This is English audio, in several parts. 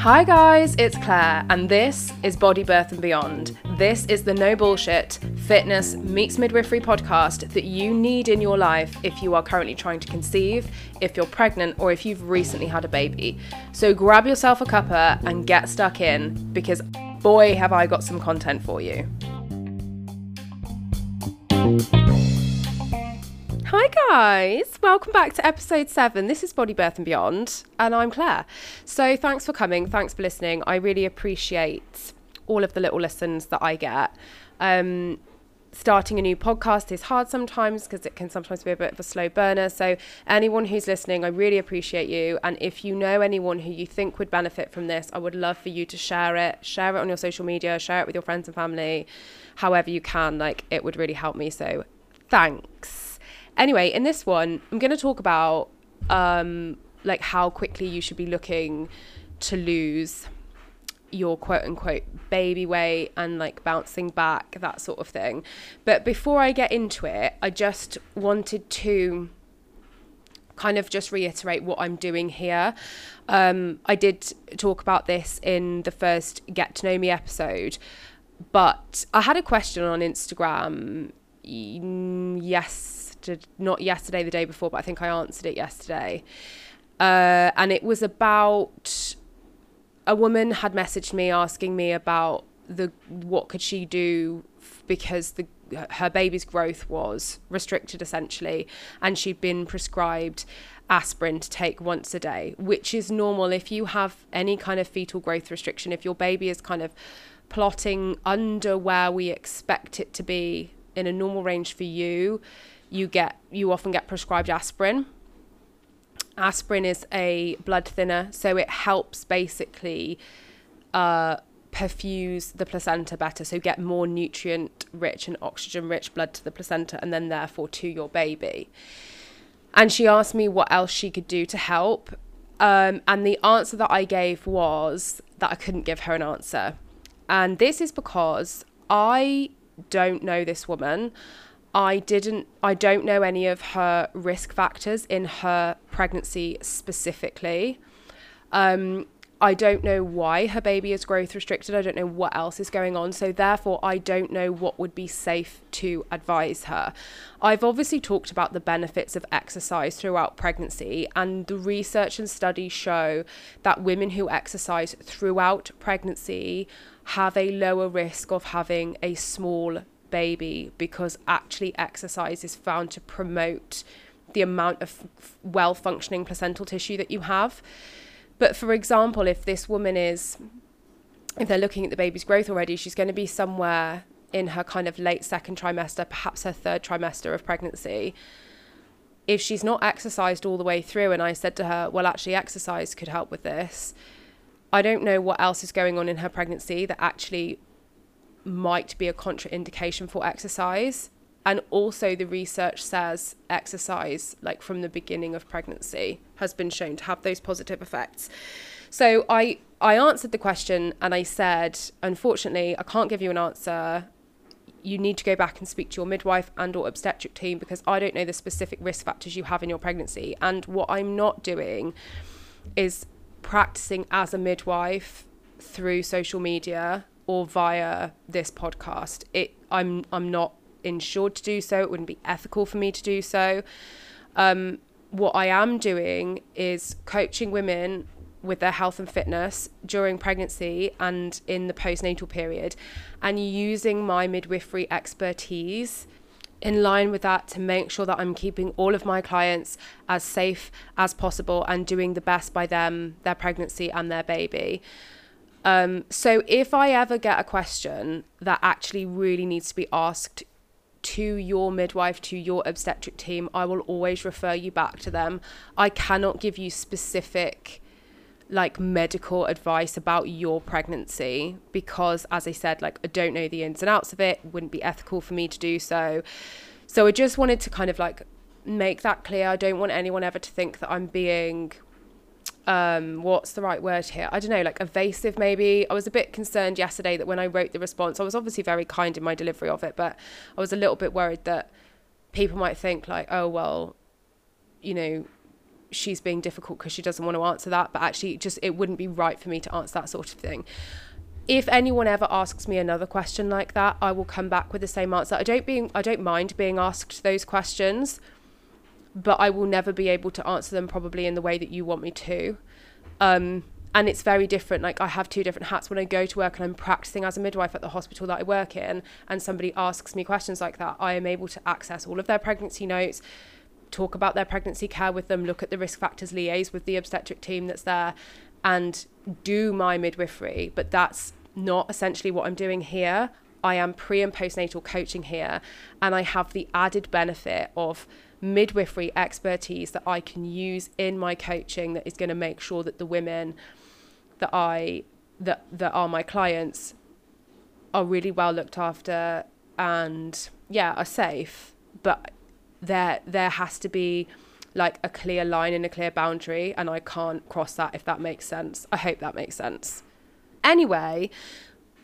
Hi guys, it's Claire, and this is Body Birth and Beyond. This is the no bullshit fitness meets midwifery podcast that you need in your life if you are currently trying to conceive, if you're pregnant, or if you've recently had a baby. So grab yourself a cuppa and get stuck in because boy, have I got some content for you. Hi, guys. Welcome back to episode seven. This is Body Birth and Beyond, and I'm Claire. So, thanks for coming. Thanks for listening. I really appreciate all of the little listens that I get. Um, starting a new podcast is hard sometimes because it can sometimes be a bit of a slow burner. So, anyone who's listening, I really appreciate you. And if you know anyone who you think would benefit from this, I would love for you to share it. Share it on your social media, share it with your friends and family, however you can. Like, it would really help me. So, thanks. Anyway, in this one, I'm going to talk about um, like how quickly you should be looking to lose your quote unquote baby weight and like bouncing back, that sort of thing. But before I get into it, I just wanted to kind of just reiterate what I'm doing here. Um, I did talk about this in the first Get to Know Me episode, but I had a question on Instagram. Yes not yesterday, the day before, but I think I answered it yesterday. Uh, and it was about a woman had messaged me asking me about the what could she do because the her baby's growth was restricted essentially and she'd been prescribed aspirin to take once a day which is normal if you have any kind of fetal growth restriction if your baby is kind of plotting under where we expect it to be in a normal range for you you get you often get prescribed aspirin. Aspirin is a blood thinner, so it helps basically uh, perfuse the placenta better, so get more nutrient rich and oxygen rich blood to the placenta and then therefore to your baby. And she asked me what else she could do to help. Um, and the answer that I gave was that I couldn't give her an answer. And this is because I don't know this woman. I didn't I don't know any of her risk factors in her pregnancy specifically. Um, I don't know why her baby is growth restricted. I don't know what else is going on. So, therefore, I don't know what would be safe to advise her. I've obviously talked about the benefits of exercise throughout pregnancy, and the research and studies show that women who exercise throughout pregnancy have a lower risk of having a small baby because actually exercise is found to promote the amount of well functioning placental tissue that you have. But for example, if this woman is, if they're looking at the baby's growth already, she's going to be somewhere in her kind of late second trimester, perhaps her third trimester of pregnancy. If she's not exercised all the way through, and I said to her, well, actually, exercise could help with this, I don't know what else is going on in her pregnancy that actually might be a contraindication for exercise. And also, the research says exercise, like from the beginning of pregnancy, has been shown to have those positive effects. So I I answered the question and I said, unfortunately, I can't give you an answer. You need to go back and speak to your midwife and or obstetric team because I don't know the specific risk factors you have in your pregnancy. And what I'm not doing is practicing as a midwife through social media or via this podcast. It I'm I'm not insured to do so. It wouldn't be ethical for me to do so. Um, what I am doing is coaching women with their health and fitness during pregnancy and in the postnatal period, and using my midwifery expertise in line with that to make sure that I'm keeping all of my clients as safe as possible and doing the best by them, their pregnancy, and their baby. Um, so if I ever get a question that actually really needs to be asked to your midwife, to your obstetric team, I will always refer you back to them. I cannot give you specific like medical advice about your pregnancy because as I said like I don't know the ins and outs of it, it wouldn't be ethical for me to do so. So I just wanted to kind of like make that clear. I don't want anyone ever to think that I'm being um, what's the right word here? I don't know, like evasive maybe. I was a bit concerned yesterday that when I wrote the response, I was obviously very kind in my delivery of it, but I was a little bit worried that people might think like, oh well, you know, she's being difficult because she doesn't want to answer that, but actually, just it wouldn't be right for me to answer that sort of thing. If anyone ever asks me another question like that, I will come back with the same answer. I don't being I don't mind being asked those questions, but I will never be able to answer them probably in the way that you want me to. Um, and it's very different. Like I have two different hats when I go to work and I'm practicing as a midwife at the hospital that I work in, and somebody asks me questions like that. I am able to access all of their pregnancy notes, talk about their pregnancy care with them, look at the risk factors, liaise with the obstetric team that's there, and do my midwifery. But that's not essentially what I'm doing here. I am pre and postnatal coaching here, and I have the added benefit of midwifery expertise that I can use in my coaching that is going to make sure that the women that I that that are my clients are really well looked after and yeah are safe. But there there has to be like a clear line and a clear boundary and I can't cross that if that makes sense. I hope that makes sense. Anyway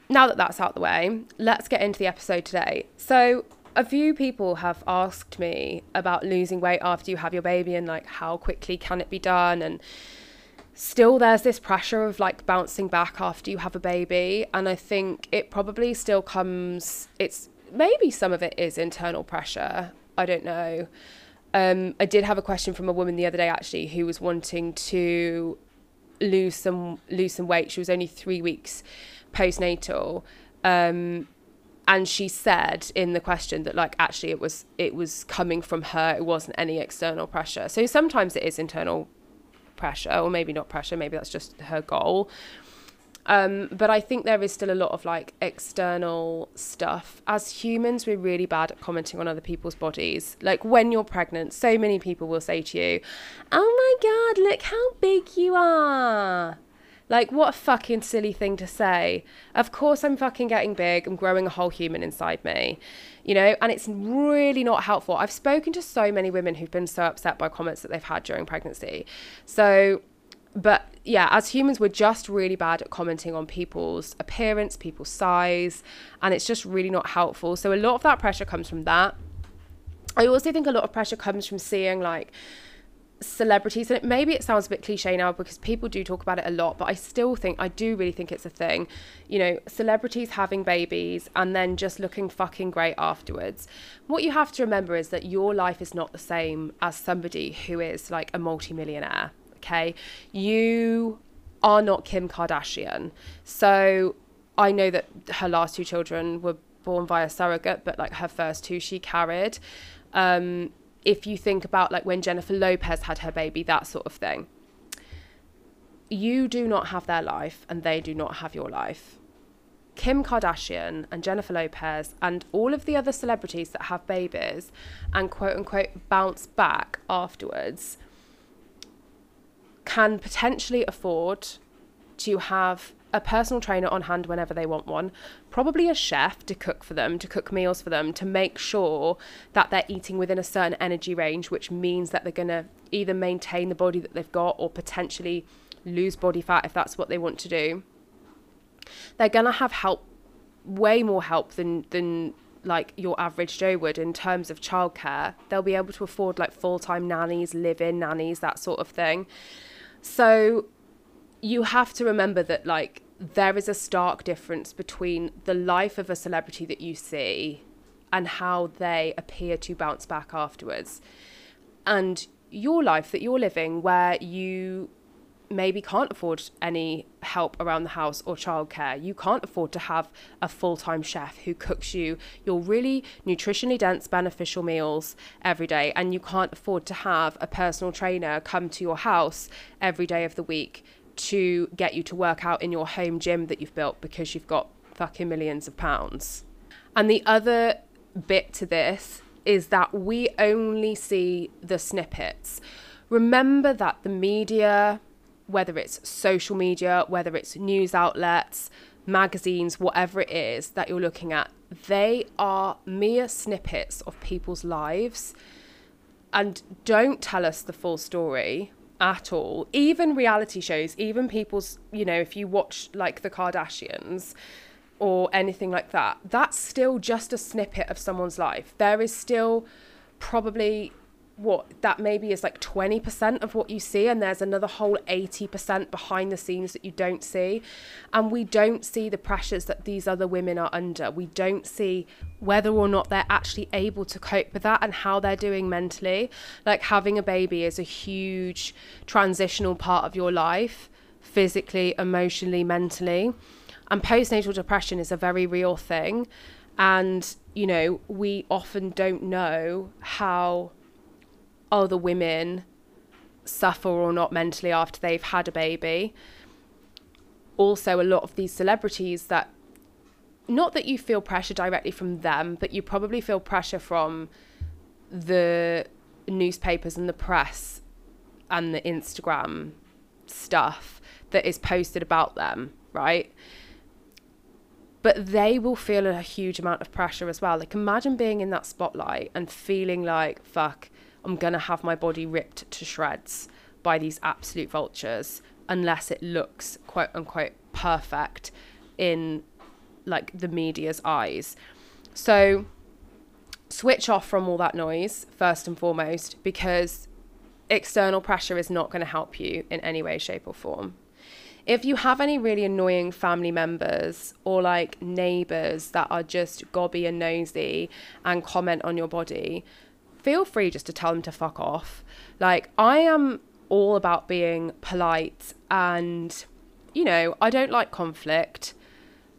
now that that's out the way let's get into the episode today. So a few people have asked me about losing weight after you have your baby and like how quickly can it be done and still there's this pressure of like bouncing back after you have a baby and i think it probably still comes it's maybe some of it is internal pressure i don't know. Um, i did have a question from a woman the other day actually who was wanting to lose some lose some weight. She was only three weeks postnatal. Um, and she said in the question that like actually it was it was coming from her it wasn't any external pressure so sometimes it is internal pressure, or maybe not pressure, maybe that's just her goal. Um, but I think there is still a lot of like external stuff. As humans, we're really bad at commenting on other people's bodies. Like when you're pregnant, so many people will say to you, Oh my God, look how big you are. Like, what a fucking silly thing to say. Of course, I'm fucking getting big. I'm growing a whole human inside me, you know, and it's really not helpful. I've spoken to so many women who've been so upset by comments that they've had during pregnancy. So, but yeah, as humans, we're just really bad at commenting on people's appearance, people's size, and it's just really not helpful. So, a lot of that pressure comes from that. I also think a lot of pressure comes from seeing like, celebrities and maybe it sounds a bit cliche now because people do talk about it a lot but i still think i do really think it's a thing. You know celebrities having babies and then just looking fucking great afterwards. What you have to remember is that your life is not the same as somebody who is like a multimillionaire okay? You are not kim kardashian. So i know that her last two children were born via surrogate but like her first two she carried. Um if you think about like when Jennifer Lopez had her baby, that sort of thing. You do not have their life and they do not have your life. Kim Kardashian and Jennifer Lopez and all of the other celebrities that have babies and quote unquote bounce back afterwards can potentially afford to have a personal trainer on hand whenever they want one, probably a chef to cook for them, to cook meals for them, to make sure that they're eating within a certain energy range, which means that they're going to either maintain the body that they've got or potentially lose body fat if that's what they want to do. They're going to have help, way more help than, than like your average Joe would in terms of childcare. They'll be able to afford like full time nannies, live in nannies, that sort of thing. So you have to remember that like there is a stark difference between the life of a celebrity that you see and how they appear to bounce back afterwards and your life that you're living where you maybe can't afford any help around the house or childcare. You can't afford to have a full time chef who cooks you your really nutritionally dense, beneficial meals every day. And you can't afford to have a personal trainer come to your house every day of the week to get you to work out in your home gym that you've built because you've got fucking millions of pounds. And the other bit to this is that we only see the snippets. Remember that the media, whether it's social media, whether it's news outlets, magazines, whatever it is that you're looking at, they are mere snippets of people's lives and don't tell us the full story at all. Even reality shows, even people's, you know, if you watch like the Kardashians or anything like that, that's still just a snippet of someone's life. There is still probably what that maybe is like 20% of what you see and there's another whole 80% behind the scenes that you don't see. And we don't see the pressures that these other women are under. We don't see whether or not they're actually able to cope with that and how they're doing mentally. Like having a baby is a huge transitional part of your life physically emotionally mentally. And postnatal depression is a very real thing. And you know we often don't know how other women suffer or not mentally after they've had a baby. Also, a lot of these celebrities that, not that you feel pressure directly from them, but you probably feel pressure from the newspapers and the press and the Instagram stuff that is posted about them, right? But they will feel a huge amount of pressure as well. Like, imagine being in that spotlight and feeling like, fuck, I'm going to have my body ripped to shreds by these absolute vultures unless it looks quote unquote perfect in like the media's eyes. So switch off from all that noise first and foremost because external pressure is not going to help you in any way shape or form. If you have any really annoying family members or like neighbors that are just gobby and nosy and comment on your body, feel free just to tell them to fuck off. Like, I am all about being polite and, you know, I don't like conflict.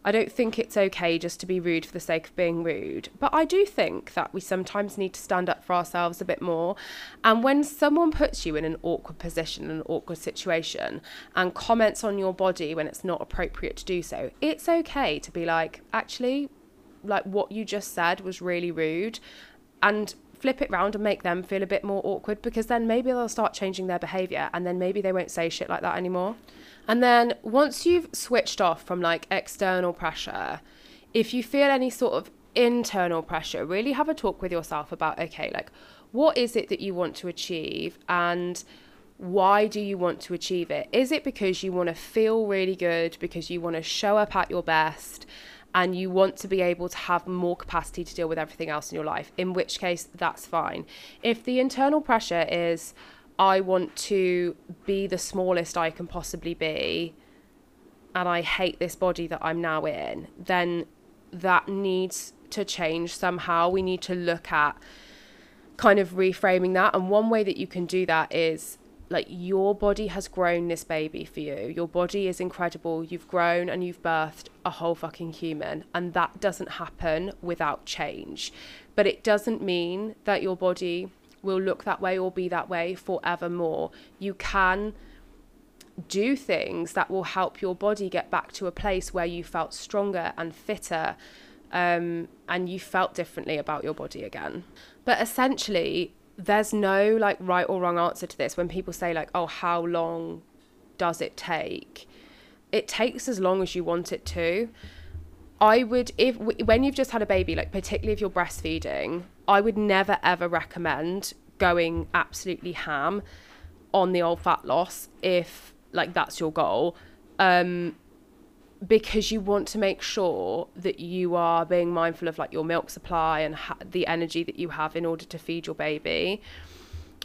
I don't think it's okay just to be rude for the sake of being rude. But I do think that we sometimes need to stand up for ourselves a bit more. And when someone puts you in an awkward position, an awkward situation, and comments on your body when it's not appropriate to do so, it's okay to be like, actually, like what you just said was really rude. And flip it round and make them feel a bit more awkward because then maybe they'll start changing their behavior and then maybe they won't say shit like that anymore. And then once you've switched off from like external pressure, if you feel any sort of internal pressure, really have a talk with yourself about okay, like what is it that you want to achieve and why do you want to achieve it? Is it because you want to feel really good, because you want to show up at your best? And you want to be able to have more capacity to deal with everything else in your life, in which case that's fine. If the internal pressure is, I want to be the smallest I can possibly be, and I hate this body that I'm now in, then that needs to change somehow. We need to look at kind of reframing that. And one way that you can do that is like your body has grown this baby for you. Your body is incredible. You've grown and you've birthed a whole fucking human. And that doesn't happen without change. But it doesn't mean that your body will look that way or be that way forevermore. You can do things that will help your body get back to a place where you felt stronger and fitter um, and you felt differently about your body again. But essentially, there's no like right or wrong answer to this when people say like oh how long does it take? It takes as long as you want it to. I would if when you've just had a baby like particularly if you're breastfeeding i would never ever recommend going absolutely ham on the old fat loss if like that's your goal. Um because you want to make sure that you are being mindful of like your milk supply and ha- the energy that you have in order to feed your baby.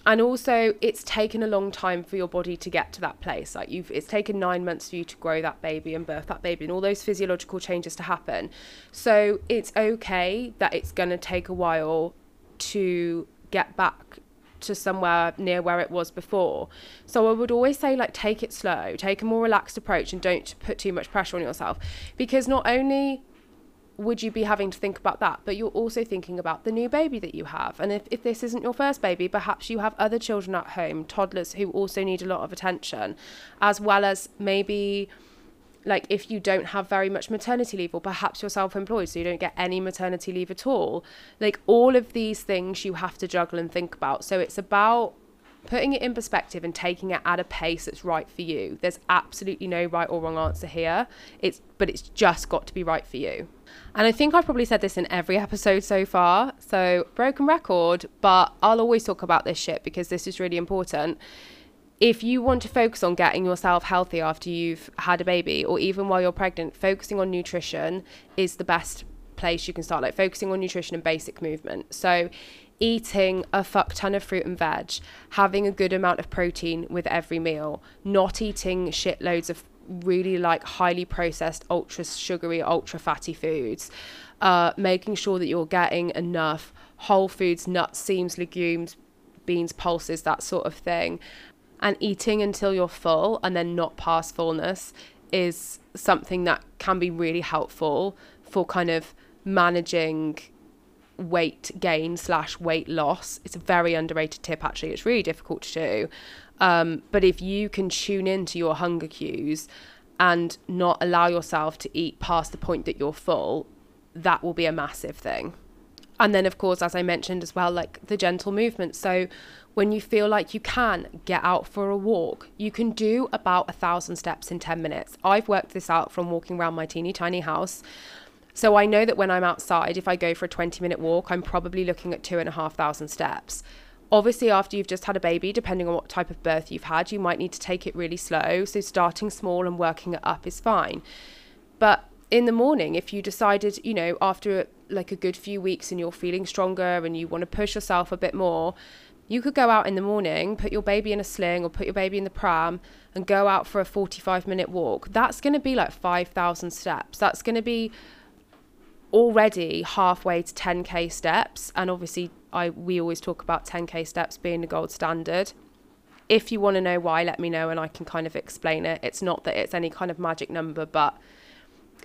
And also it's taken a long time for your body to get to that place. Like you've it's taken 9 months for you to grow that baby and birth that baby and all those physiological changes to happen. So it's okay that it's going to take a while to get back to somewhere near where it was before. So I would always say, like, take it slow, take a more relaxed approach, and don't put too much pressure on yourself. Because not only would you be having to think about that, but you're also thinking about the new baby that you have. And if, if this isn't your first baby, perhaps you have other children at home, toddlers who also need a lot of attention, as well as maybe like if you don't have very much maternity leave or perhaps you're self-employed so you don't get any maternity leave at all like all of these things you have to juggle and think about. So it's about putting it in perspective and taking it at a pace that's right for you. There's absolutely no right or wrong answer here. It's but it's just got to be right for you. And I think I've probably said this in every episode so far so broken record but I'll always talk about this shit because this is really important if you want to focus on getting yourself healthy after you've had a baby or even while you're pregnant, focusing on nutrition is the best place you can start, like focusing on nutrition and basic movement. So, eating a fuck ton of fruit and veg, having a good amount of protein with every meal, not eating shitloads of really like highly processed, ultra sugary, ultra fatty foods, uh, making sure that you're getting enough whole foods, nuts, seeds, legumes, beans, pulses, that sort of thing, and eating until you're full and then not past fullness is something that can be really helpful for kind of managing weight gain slash weight loss. It's a very underrated tip, actually. It's really difficult to do. Um, but if you can tune into your hunger cues and not allow yourself to eat past the point that you're full, that will be a massive thing. And then, of course, as I mentioned as well, like the gentle movement. So, when you feel like you can get out for a walk, you can do about a thousand steps in 10 minutes. I've worked this out from walking around my teeny tiny house. So I know that when I'm outside, if I go for a 20 minute walk, I'm probably looking at two and a half thousand steps. Obviously, after you've just had a baby, depending on what type of birth you've had, you might need to take it really slow. So starting small and working it up is fine. But in the morning, if you decided, you know, after like a good few weeks and you're feeling stronger and you want to push yourself a bit more, you could go out in the morning, put your baby in a sling or put your baby in the pram and go out for a 45 minute walk. That's going to be like 5,000 steps. That's going to be already halfway to 10k steps and obviously I we always talk about 10k steps being the gold standard. If you want to know why, let me know and I can kind of explain it. It's not that it's any kind of magic number, but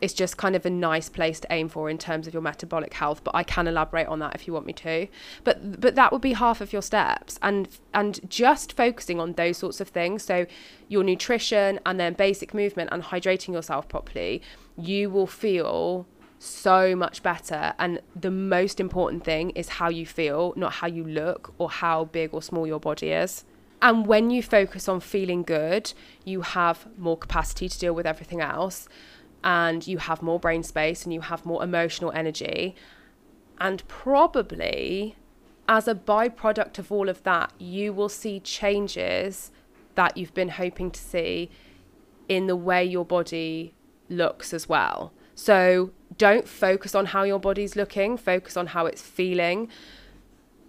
it's just kind of a nice place to aim for in terms of your metabolic health but I can elaborate on that if you want me to but but that would be half of your steps and and just focusing on those sorts of things so your nutrition and then basic movement and hydrating yourself properly you will feel so much better. And the most important thing is how you feel, not how you look or how big or small your body is. And when you focus on feeling good, you have more capacity to deal with everything else, and you have more brain space and you have more emotional energy. And probably as a byproduct of all of that, you will see changes that you've been hoping to see in the way your body looks as well. So don't focus on how your body's looking, focus on how it's feeling.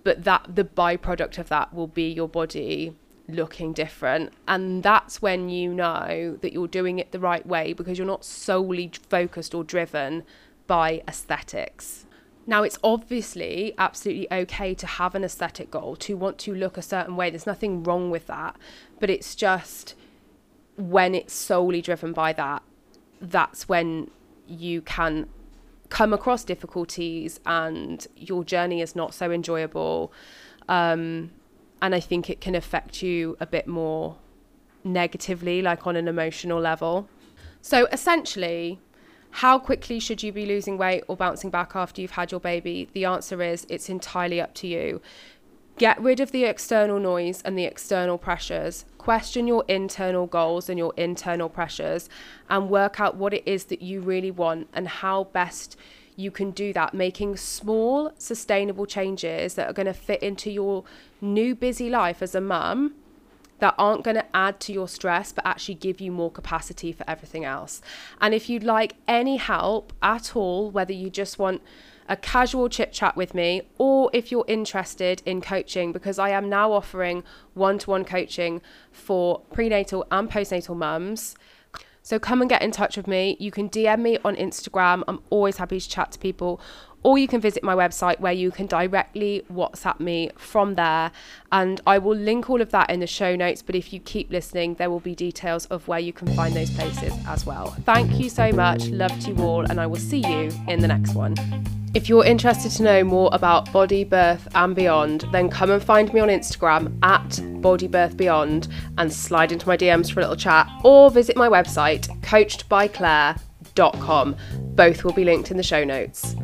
But that the byproduct of that will be your body looking different. And that's when you know that you're doing it the right way because you're not solely focused or driven by aesthetics. Now, it's obviously absolutely okay to have an aesthetic goal, to want to look a certain way. There's nothing wrong with that. But it's just when it's solely driven by that, that's when you can come across difficulties and your journey is not so enjoyable. Um, and I think it can affect you a bit more negatively, like on an emotional level. So essentially, how quickly should you be losing weight or bouncing back after you've had your baby? The answer is it's entirely up to you. Get rid of the external noise and the external pressures. Question your internal goals and your internal pressures and work out what it is that you really want and how best you can do that, making small, sustainable changes that are going to fit into your new busy life as a mum that aren't going to add to your stress but actually give you more capacity for everything else. And if you'd like any help at all, whether you just want a casual chit chat with me, or if you're interested in coaching, because I am now offering one to one coaching for prenatal and postnatal mums. So come and get in touch with me. You can DM me on Instagram. I'm always happy to chat to people. Or you can visit my website where you can directly WhatsApp me from there. And I will link all of that in the show notes. But if you keep listening, there will be details of where you can find those places as well. Thank you so much. Love to you all. And I will see you in the next one. If you're interested to know more about body, birth, and beyond, then come and find me on Instagram at Body Birth Beyond and slide into my DMs for a little chat, or visit my website, coachedbyclaire.com. Both will be linked in the show notes.